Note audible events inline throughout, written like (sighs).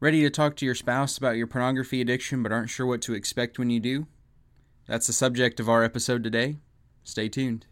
Ready to talk to your spouse about your pornography addiction but aren't sure what to expect when you do? That's the subject of our episode today. Stay tuned.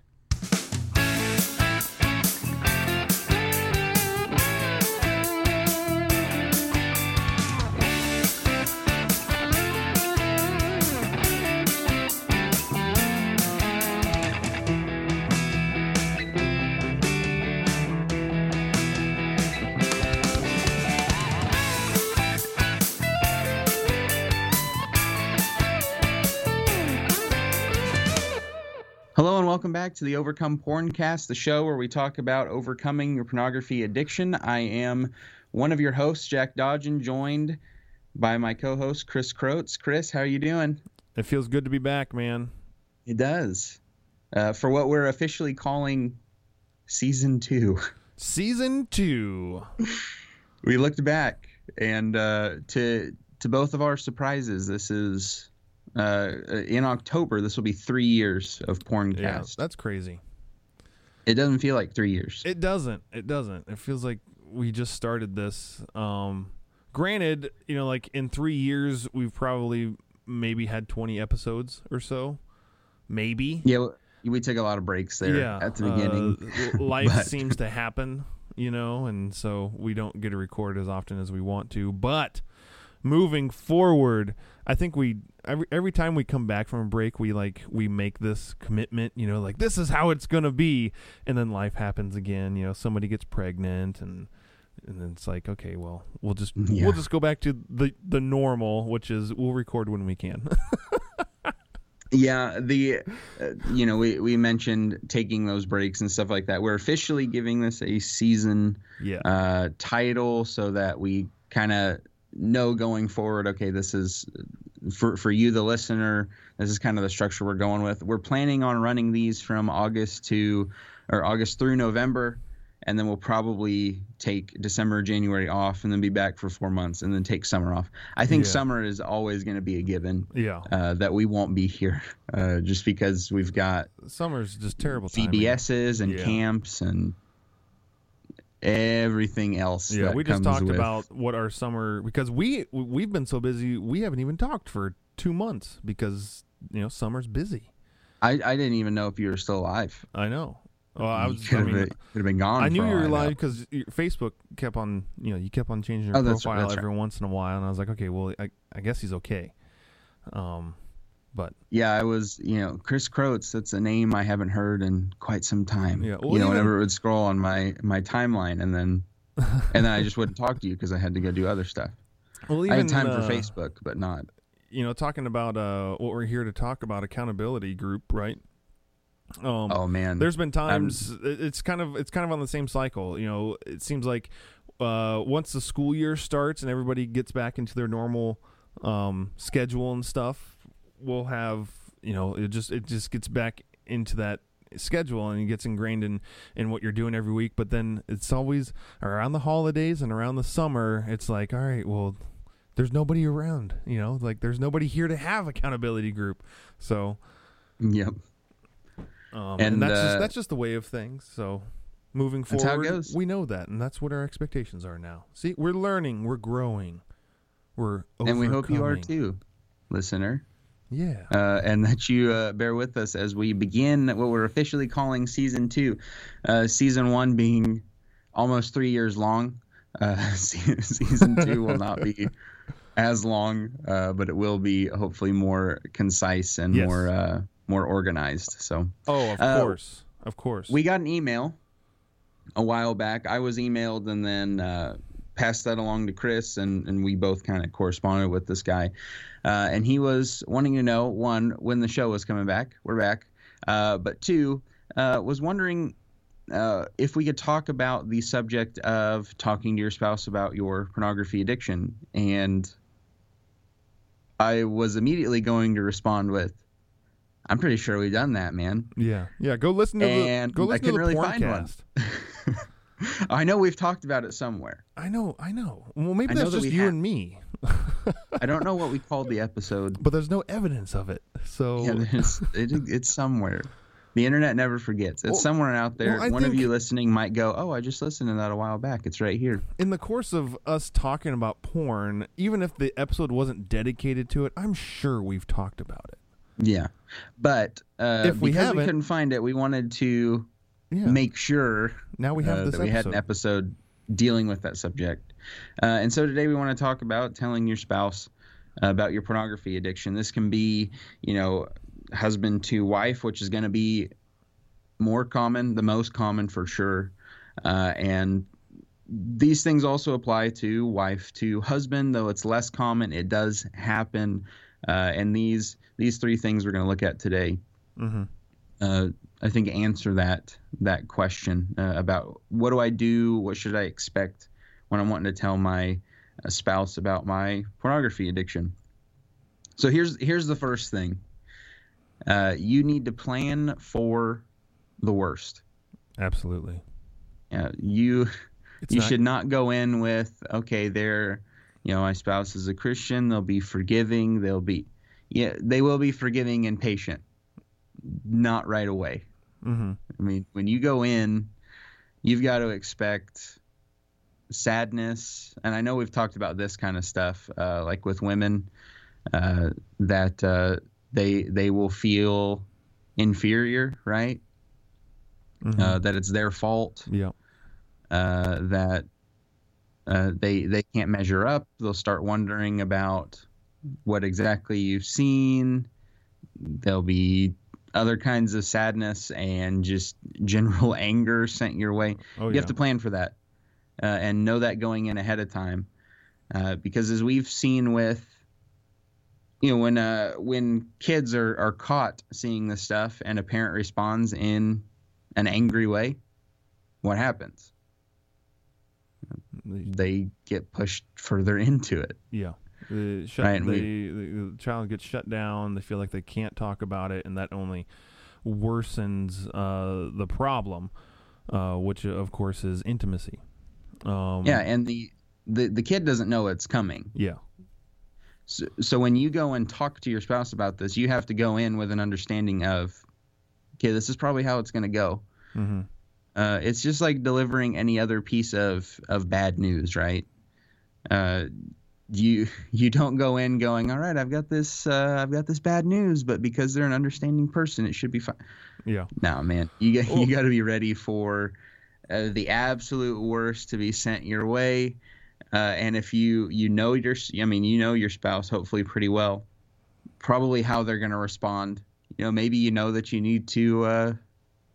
The Overcome Porncast, the show where we talk about overcoming your pornography addiction. I am one of your hosts, Jack Dodgen, joined by my co-host Chris Krotz. Chris, how are you doing? It feels good to be back, man. It does. Uh, for what we're officially calling season two. Season two. (laughs) we looked back and uh, to to both of our surprises, this is uh, in October. This will be three years of Porncast. Yeah, that's crazy. It doesn't feel like three years. It doesn't. It doesn't. It feels like we just started this. Um, granted, you know, like in three years, we've probably maybe had twenty episodes or so. Maybe. Yeah, we took a lot of breaks there yeah, at the beginning. Uh, life (laughs) But- seems to happen, you know, and so we don't get to record as often as we want to. But moving forward, I think we every every time we come back from a break, we like we make this commitment, you know, like this is how it's gonna be, and then life happens again. You know, somebody gets pregnant, and and then it's like, okay, well, we'll just (laughs) Yeah. we'll just go back to the the normal, which is we'll record when we can. (laughs) Yeah, the uh, you know we we mentioned taking those breaks and stuff like that. We're officially giving this a season yeah, uh, title so that we kind of know going forward. Okay, this is for for you, the listener. This is kind of the structure we're going with. We're planning on running these from August to or August through November, and then we'll probably take December, January off, and then be back for four months, and then take summer off. I think Yeah. summer is always going to be a given yeah. uh, that we won't be here uh, just because we've got Summer's just terrible. timing. VBSs and Yeah. camps and everything else. Yeah, we just talked with- about what our summer because we we've been so busy we haven't even talked for two months because you know summer's busy. I, I didn't even know if you were still alive. I know. Well, I was. could I have been, could have been gone. I knew you were alive because your Facebook kept on you know you kept on changing your Oh, profile that's every once in a while, and I was like, okay, well, I I guess he's okay. Um, but Yeah, I was. You know, Chris Krotz. That's a name I haven't heard in quite some time. Yeah, well, you know, even- whenever it would scroll on my my timeline, and then and then I just wouldn't talk to you because I had to go do other stuff. well, even I had time uh, for Facebook, but not. You know, talking about uh what we're here to talk about accountability group, right? Um, Oh man, There's been times it- it's kind of it's kind of on the same cycle. You know, it seems like uh, once the school year starts and everybody gets back into their normal um, schedule and stuff, we'll have you know it just it just gets back into that schedule and it gets ingrained in in what you're doing every week. But then it's always around the holidays and around the summer. It's like all right, well. There's nobody around, you know, like there's nobody here to have accountability group. So, Yep. um, and, And, that's just uh, that's just the way of things. So moving That's how it forward, we know that, and that's what our expectations are now. See, we're learning, we're growing, we're And we hope you are too, listener. Yeah, uh, and that you uh, bear with us as we begin what we're officially calling season two. Uh, season one being almost three years long. Uh, (laughs) season two will not be as long, uh, but it will be hopefully more concise and Yes. more uh, more organized. So Oh, of course, of course. we got an email a while back. I was emailed and then uh, passed that along to Chris, and, and we both kind of corresponded with this guy. Uh, and he was wanting to know one, when the show was coming back. We're back. Uh, but two, uh, was wondering uh, if we could talk about the subject of talking to your spouse about your pornography addiction. And I was immediately going to respond with, I'm pretty sure we've done that, man. yeah, yeah. Go listen to And the go I listen to couldn't the really porncast. (laughs) I know we've talked about it somewhere. I know, I know. Well, maybe I that's just we you have. and me, I don't know what we called the episode. but there's no evidence of it. So Yeah, it, it's somewhere. The internet never forgets. It's Well- somewhere out there. well, One of you listening might go, "Oh, I just listened to that a while back. It's right here." In the course of us talking about porn, even if the episode wasn't dedicated to it, I'm sure we've talked about it. Yeah, but uh, If we because we haven't- couldn't find it, we wanted to Yeah. make sure now we have uh, this that we had an episode. episode dealing with that subject. Uh, and so today we want to talk about telling your spouse about your pornography addiction. This can be, you know, husband to wife, which is going to be more common, the most common for sure. Uh, and these things also apply to wife to husband, though it's less common. It does happen. Uh, and these these three things we're going to look at today hmm uh, I think answer that that question uh, about what do I do, what should I expect when I'm wanting to tell my uh, spouse about my pornography addiction. So here's here's the first thing. Uh, you need to plan for the worst. Absolutely. Uh, you It's you not- should not go in with okay, they're you know my spouse is a Christian, they'll be forgiving, they'll be yeah they will be forgiving and patient. Not right away. Mhm. I mean, when you go in, you've got to expect sadness. And I know we've talked about this kind of stuff, uh, like with women, uh, that uh, they they will feel inferior, right? Mhm. Uh, that it's their fault. yeah. Uh, that uh, they they can't measure up. They'll start wondering about what exactly you've seen. There'll be other kinds of sadness and just general (laughs) anger sent your way. Oh you yeah. have to plan for that uh, and know that going in ahead of time, uh, because as we've seen with, you know, when uh, when kids are are caught seeing this stuff and a parent responds in an angry way, what happens? They get pushed further (laughs) into it. Yeah. The, shut, Right, we- the, the child gets shut down. They feel like they can't talk about it, and that only worsens uh, the problem, uh, which of course is intimacy. Um, Yeah, and the the the kid doesn't know it's coming. yeah, So, so when you go and talk to your spouse about this, you have to go in with an understanding of, okay, this is probably how it's going to go. hmm Uh, it's just like delivering any other piece of of bad news, right? Uh, you you don't go in going, all right, I've got this uh, I've got this bad news, but because they're an understanding person, it should be fine. yeah, No, man, you got you got to be ready for uh, the absolute worst to be sent your way. Uh, and if you you know your I mean you know your spouse hopefully pretty well, probably how they're going to respond. You know maybe you know that you need to uh,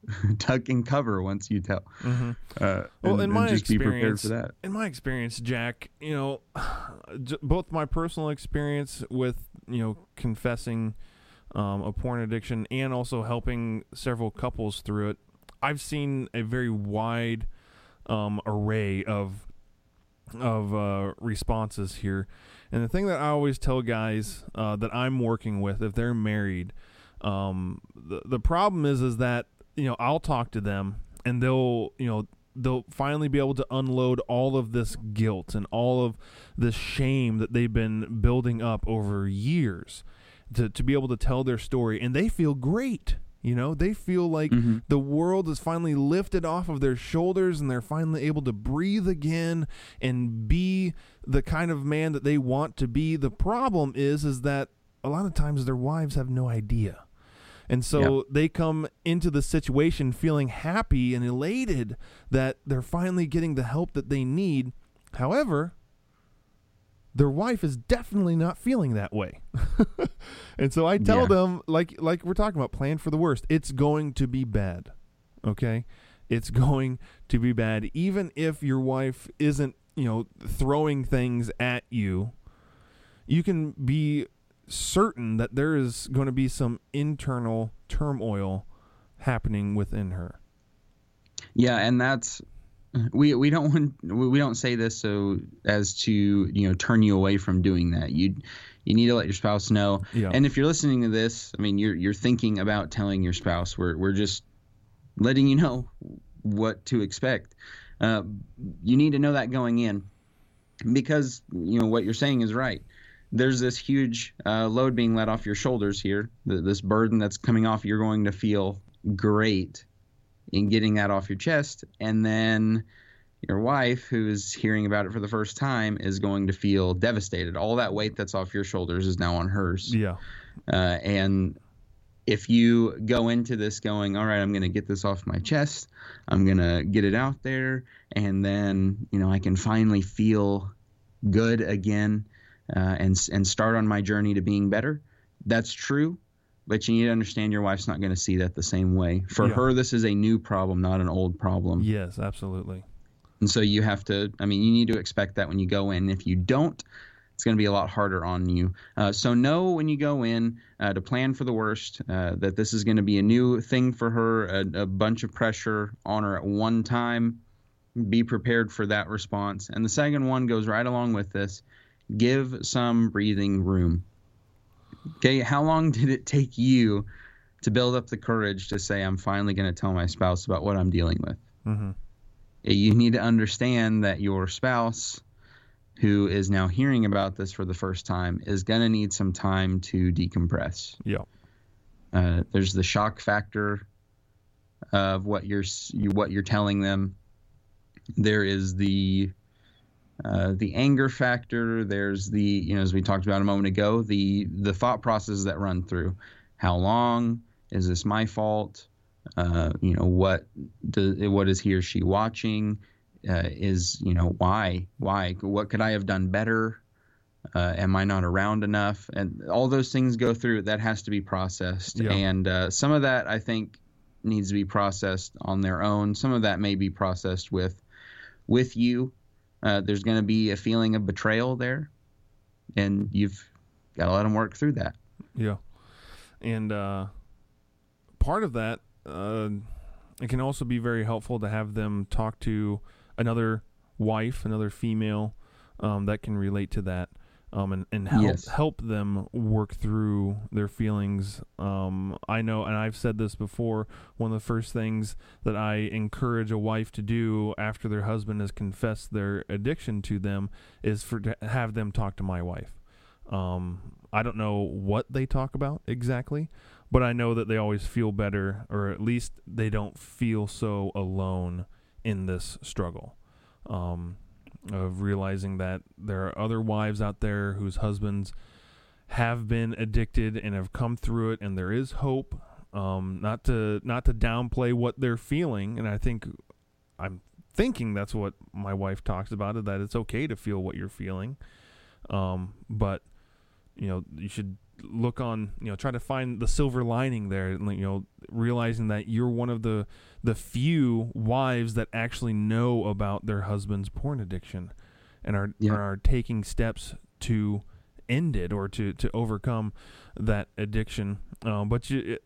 (laughs) tuck and cover once you tell. hmm Uh, Well, and- in my just be prepared experience, for that. in my experience, Jack, you know, (sighs) both my personal experience with you know confessing um, a porn addiction and also helping several couples through it, I've seen a very wide um, array of of uh, responses here. And the thing that I always tell guys uh, that I'm working with, if they're married, um, the the problem is is that you know I'll talk to them and they'll you know they'll finally be able to unload all of this guilt and all of this shame that they've been building up over years to, to be able to tell their story. And they feel great you know? They feel like Mhm. the world is finally lifted off of their shoulders and they're finally able to breathe again and be the kind of man that they want to be. The problem is is that a lot of times their wives have no idea and so they come into the situation feeling happy and elated that they're finally getting the help that they need. However, their wife is definitely not feeling that way. (laughs) and so I tell Yeah. them like like we're talking about plan for the worst. It's going to be bad. Okay? It's (laughs) going to be bad even if your wife isn't, you know, throwing things at you. You can be certain that there is going to be some internal turmoil happening within her. Yeah, and that's we we don't want we don't say this so as to you know turn you away from doing that. You you need to let your spouse know. Yeah. And if you're listening to this, I mean you're you're thinking about telling your spouse. We're we're just letting you know what to expect. Uh, you need to know that going in because you know what you're saying is right. There's this huge uh, load being let off your shoulders here. th this burden that's coming off. You're going to feel great in getting that off your chest and then your wife who's hearing about it for the first time is going to feel devastated all that weight that's off your shoulders is now on hers Yeah. uh, and if you go into this going all right i'm going to get this off my chest i'm going to get it out there and then you know i can finally feel good again uh, and and start on my journey to being better that's true but you need to understand your wife's not going to see that the same way for Yeah. her this is a new problem not an old problem Yes, absolutely. and so you have to, I mean, you need to expect that when you go in. If you don't, it's going to be a lot harder on you. Uh, so know when you go in uh, to plan for the worst, uh, that this is going to be a new thing for her, a, a bunch of pressure on her at one time. Be prepared for that response. And the second one goes right along with this give some breathing room. Okay, how long did it take you to build up the courage to say, I'm finally going to tell my spouse about what I'm dealing with? Mm-hmm. you need to understand that your spouse who is now hearing about this for the first time is going to need some time to decompress Yeah. uh, there's the shock factor of what you're you, what you're telling them there is the uh, the anger factor there's the you know as we talked about a moment ago the the thought processes that run through. How long? Is this my fault? Uh, you know what do, what is he or she watching? Uh, is you know why? Why? What could i have done better? Uh, am i not around enough? And all those things go through. That has to be processed. Yeah. and uh, some of that i think needs to be processed on their own. Some of that may be processed with with you uh, there's going to be a feeling of betrayal there and you've got to let them work through that Yeah. And uh, part of that, uh, it can also be very helpful to have them talk to another wife, another female um, that can relate to that. Um, and, and help Yes. help them work through their feelings. Um, I know, and I've said this before. One of the first things that I encourage a wife to do after their husband has confessed their addiction to them is for to have them talk to my wife. Um, I don't know what they talk about exactly, but I know that they always feel better, or at least they don't feel so alone in this struggle. Um, of realizing that there are other wives out there whose husbands have been addicted and have come through it, and there is hope. Um, not to not to downplay what they're feeling, and I think I'm thinking that's what my wife talks about it that it's okay to feel what you're feeling, um, but you know you should look on you know try to find the silver lining there and, you know realizing that you're one of the the few wives that actually know about their husband's porn addiction and are Yeah. are taking steps to end it or to to overcome that addiction. Um, but you,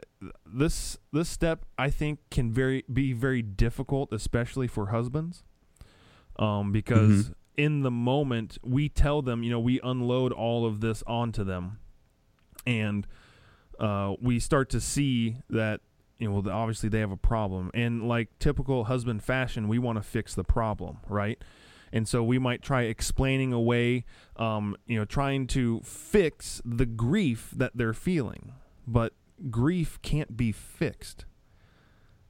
this this step I think can very be very difficult especially for husbands um, because in the moment we tell them you know we unload all of this onto them and uh, we start to see that you know obviously they have a problem. And like typical husband fashion we want to fix the problem right? And so we might try explaining away um, you know trying to fix the grief that they're feeling. But grief can't be fixed.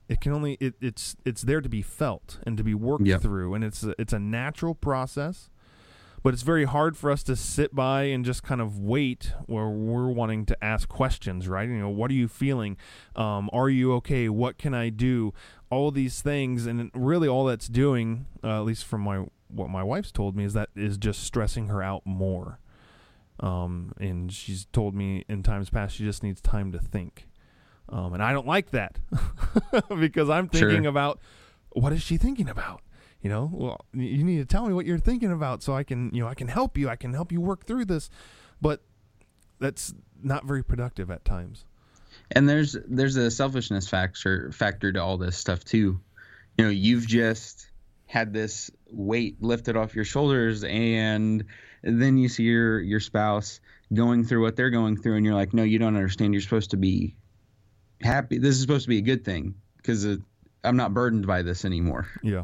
It can only it, it's it's there to be felt and to be worked Yep. through and it's a, it's a natural process but it's very hard for us to sit by and just kind of wait where we're wanting to ask questions right? You know what are you feeling? Um, are you okay? What can i do? All these things and really all that's doing uh, at least from my what my wife's told me is that is just stressing her out more. Um, and she's told me in times past she just needs time to think. Um, and i don't like that (laughs) because i'm Sure. thinking about what is she thinking about you know well you need to tell me what you're thinking about so i can you know i can help you i can help you work through this. But that's not very productive at times. And there's there's a selfishness factor factor to all this stuff too. You know you've just had this weight lifted off your shoulders and then you see your your spouse going through what they're going through and you're like no you don't understand. You're supposed to be happy. This is supposed to be a good thing because i'm not burdened by this anymore. Yeah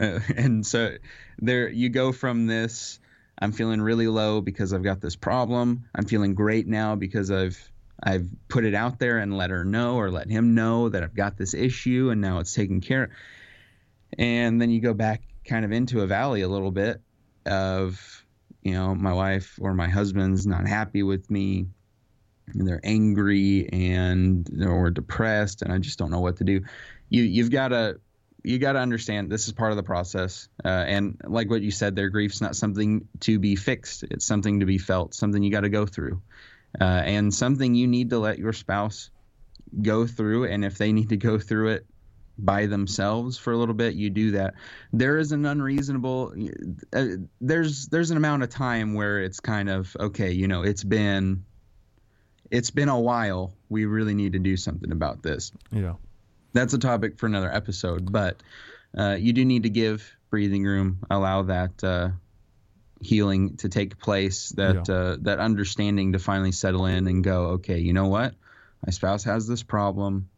(laughs) and so there you go from this i'm feeling really low because i've got this problem i'm feeling great now because i've I've put it out there and let her know or let him know that I've got this issue and now it's taken care of. And then you go back kind of into a valley a little bit of, you know, my wife or my husband's not happy with me and they're angry and or depressed and I just don't know what to do. You you've got to you got to understand this is part of the process. Uh, and like what you said, their grief's not something to be fixed. It's something to be felt, something you got to go through, uh, and something you need to let your spouse go through. And if they need to go through it by themselves for a little bit, you do that. There is an unreasonable. Uh, there's there's an amount of time where it's kind of okay. You know, it's been it's been a while. We really need to do something about this. Yeah that's a topic for another episode. But uh, you do need to give breathing room, allow that uh, healing to take place, that yeah. uh, that understanding to finally settle in and go, okay, you know what, my spouse has this problem.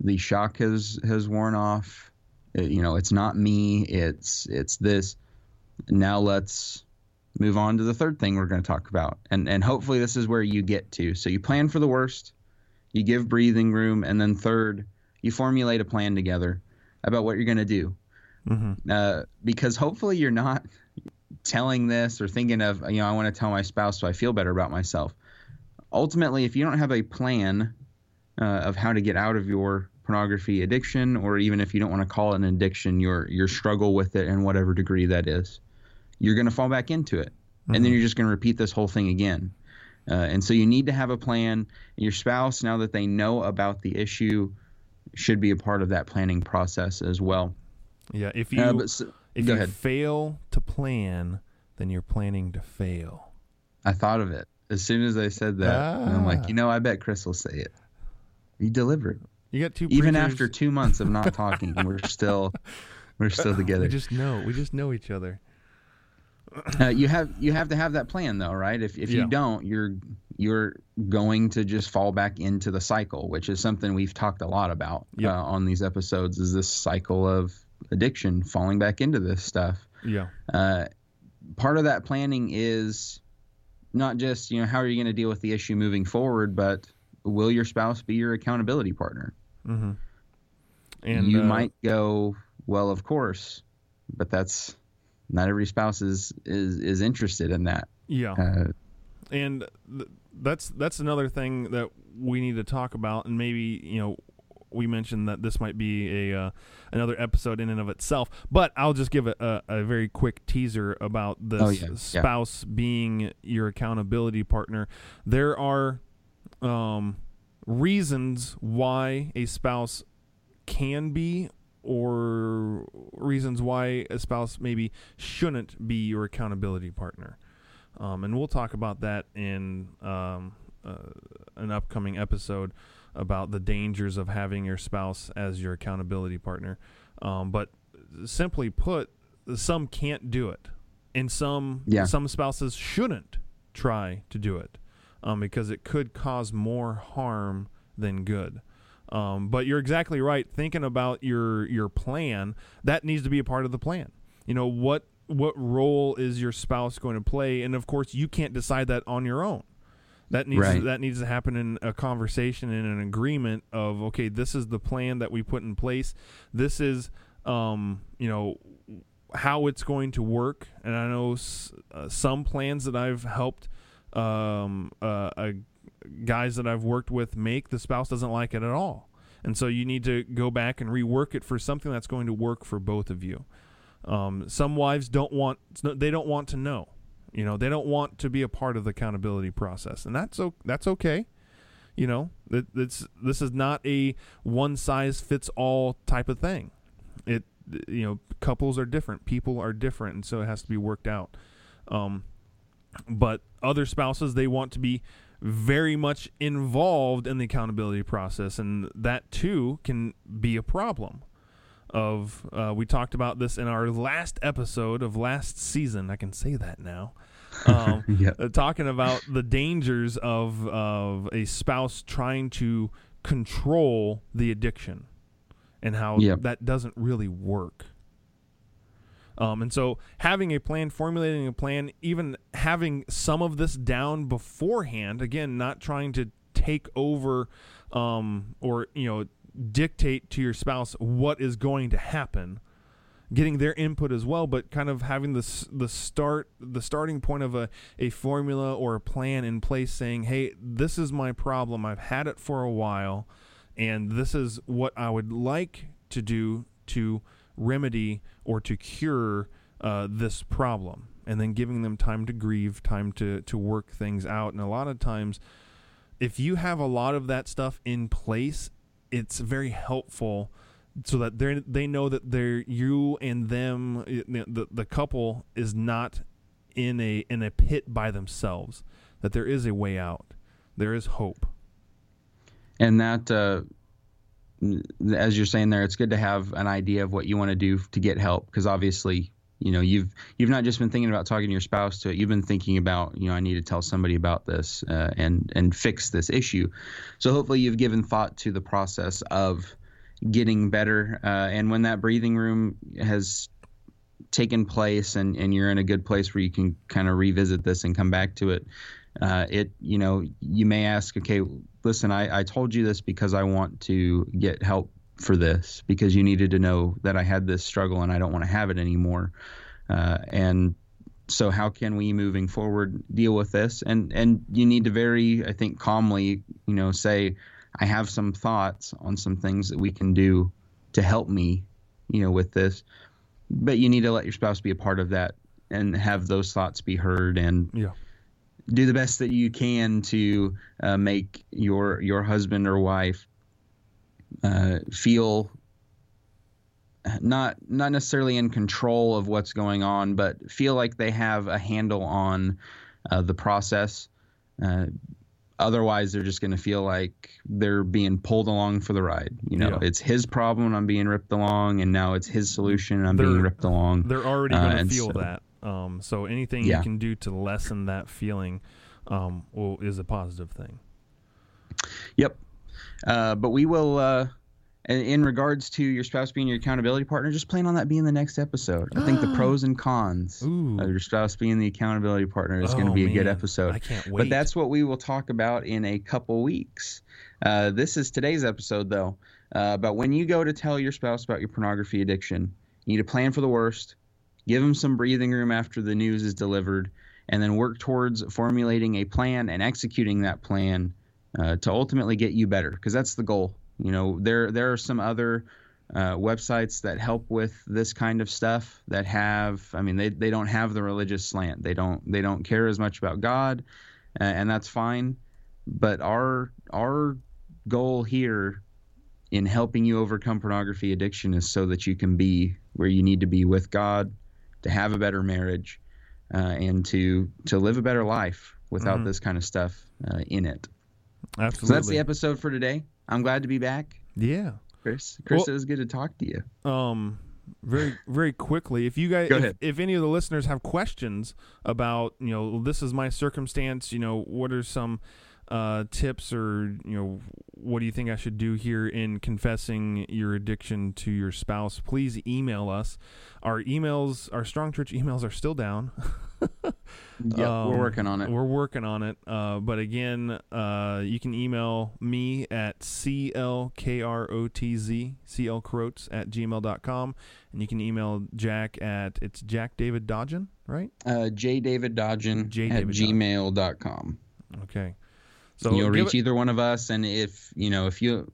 The shock has has worn off. It, you know, it's not me. It's it's this. Now let's move on to the third thing we're going to talk about, and and hopefully this is where you get to. So you plan for the worst, you give breathing room, and then third you formulate a plan together about what you're going to do. Mm-hmm. Uh, because hopefully you're not telling this or thinking of, you know, I want to tell my spouse so I feel better about myself. Ultimately, if you don't have a plan uh, of how to get out of your pornography addiction, or even if you don't want to call it an addiction, your your struggle with it in whatever degree that is, you're going to fall back into it, mm-hmm. and then mm-hmm. you're just going to repeat this whole thing again. Uh, and so you need to have a plan. Your spouse, now that they know about the issue, should be a part of that planning process as well. Yeah, if you uh, so, if you ahead. fail to plan, then you're planning to fail. I thought of it as soon as I said that. Ah. I'm like, you know, I bet Chris will say it. You delivered. You got two. Even after two months of not talking, we're (laughs) still we're still together. We just know. We just know each other. Uh, you have you have to have that plan though, right? If if yeah. you don't, you're you're going to just fall back into the cycle, which is something we've talked a lot about yep. uh, on these episodes. Is this cycle of addiction, falling back into this stuff? Yeah. Uh, part of that planning is not just you know how are you going to deal with the issue moving forward, but will your spouse be your accountability partner? Mm-hmm. And you uh, might go, well, of course, but that's not every spouse is is is interested in that. Yeah. Uh, and th- that's that's another thing that we need to talk about, and maybe you know we mentioned that this might be a uh, another episode in and of itself, but I'll just give a, a, a very quick teaser about this oh, yeah. spouse yeah. being your accountability partner. There are um, reasons why a spouse can be or reasons why a spouse maybe shouldn't be your accountability partner. Um, and we'll talk about that in um, uh, an upcoming episode about the dangers of having your spouse as your accountability partner. Um, but simply put, some can't do it, and some yeah. some spouses shouldn't try to do it um, because it could cause more harm than good. Um, but you're exactly right. Thinking about your your plan, that needs to be a part of the plan. You know what what role is your spouse going to play, and of course you can't decide that on your own. That needs right. that needs to happen in a conversation and an agreement of okay, this is the plan that we put in place. This is um, you know how it's going to work. And I know s- uh, some plans that I've helped um, uh, a guys that I've worked with make, the spouse doesn't like it at all. And so you need to go back and rework it for something that's going to work for both of you. Um, some wives don't want they don't want to know. You know, they don't want to be a part of the accountability process, and that's that's okay. You know, it, it's this is not a one size fits all type of thing. It you know, couples are different, people are different, and so it has to be worked out. Um, but other spouses they want to be very much involved in the accountability process, and that too can be a problem. Of uh, we talked about this in our last episode of last season. I can say that now. (laughs) Um, yep. uh, talking about the dangers of of a spouse trying to control the addiction and how yep. that doesn't really work. Um, and so having a plan, formulating a plan, even having some of this down beforehand, again, not trying to take over um, or you know dictate to your spouse what is going to happen getting their input as well, but kind of having the the start the starting point of a, a formula or a plan in place, saying, "Hey, this is my problem. I've had it for a while, and this is what I would like to do to remedy or to cure uh, this problem." And then giving them time to grieve, time to to work things out, and a lot of times, if you have a lot of that stuff in place, it's very helpful so that they they know that they're you and them the the couple is not in a in a pit by themselves that there is a way out there is hope and that uh, as you're saying there it's good to have an idea of what you want to do to get help because obviously you know you've you've not just been thinking about talking to your spouse to it you've been thinking about you know i need to tell somebody about this uh, and and fix this issue so hopefully you've given thought to the process of getting better. Uh, and when that breathing room has taken place and, and you're in a good place where you can kind of revisit this and come back to it, uh, it you know you may ask, okay, listen, I, I told you this because I want to get help for this because you needed to know that I had this struggle and I don't want to have it anymore. Uh, and so how can we moving forward deal with this and and you need to very i think calmly you know say I have some thoughts on some things that we can do to help me, you know, with this. But you need to let your spouse be a part of that and have those thoughts be heard and yeah. Do the best that you can to uh, make your your husband or wife uh, feel not not necessarily in control of what's going on, but feel like they have a handle on uh, the process. Uh, Otherwise, they're just going to feel like they're being pulled along for the ride. You know, yeah. it's his problem. I'm being ripped along, and now it's his solution. I'm they're, being ripped along. They're already going to uh, feel so, that. Um, so anything yeah. you can do to lessen that feeling um, will, is a positive thing. Yep. Uh, but we will. Uh, in regards to your spouse being your accountability partner, just plan on that being the next episode. I think the (gasps) pros and cons Ooh. of your spouse being the accountability partner is oh, going to be a good episode. I can't wait. But that's what we will talk about in a couple weeks. Uh, this is today's episode, though. Uh, but when you go to tell your spouse about your pornography addiction, you need to plan for the worst, give them some breathing room after the news is delivered, and then work towards formulating a plan and executing that plan uh, to ultimately get you better, because that's the goal. You know, there there are some other uh, websites that help with this kind of stuff that have i mean they, they don't have the religious slant. They don't they don't care as much about god uh, and that's fine. But our our goal here in helping you overcome pornography addiction is so that you can be where you need to be with god to have a better marriage uh, and to to live a better life without mm-hmm. this kind of stuff uh, in it absolutely so that's the episode for today I'm glad to be back. Yeah. Chris, Chris, well, it was good to talk to you. Um, very very quickly, if you guys, if, if, any of the listeners have questions about, you know, this is my circumstance, you know, what are some uh, tips or you know what do you think I should do here in confessing your addiction to your spouse? Please email us. Our emails, our Strong Church emails, are still down. (laughs) yeah, um, we're working on it. We're working on it. Uh, but again, uh, you can email me at clkrotz, clkrotz at gmail.com. And you can email Jack at, it's Jack David Dodgen, right? Uh, jdaviddodgen J. at gmail.com. Okay. So you'll reach it, either one of us. And if, you know, if you,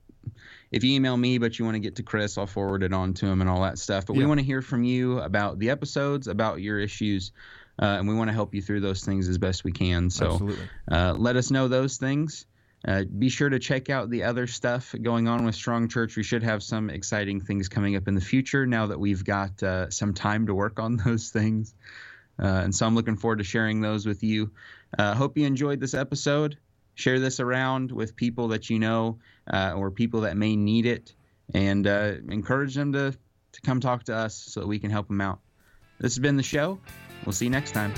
if you email me, but you want to get to Chris, I'll forward it on to him and all that stuff. But yeah. we want to hear from you about the episodes, about your issues, uh, and we want to help you through those things as best we can. So uh, let us know those things. Uh, be sure to check out the other stuff going on with Strong Church. We should have some exciting things coming up in the future now that we've got uh, some time to work on (laughs) those things. Uh, and so I'm looking forward to sharing those with you. Uh, hope you enjoyed this episode. Share this around with people that you know uh, or people that may need it, and uh, encourage them to, to come talk to us so that we can help them out. This has been the show. We'll see you next time.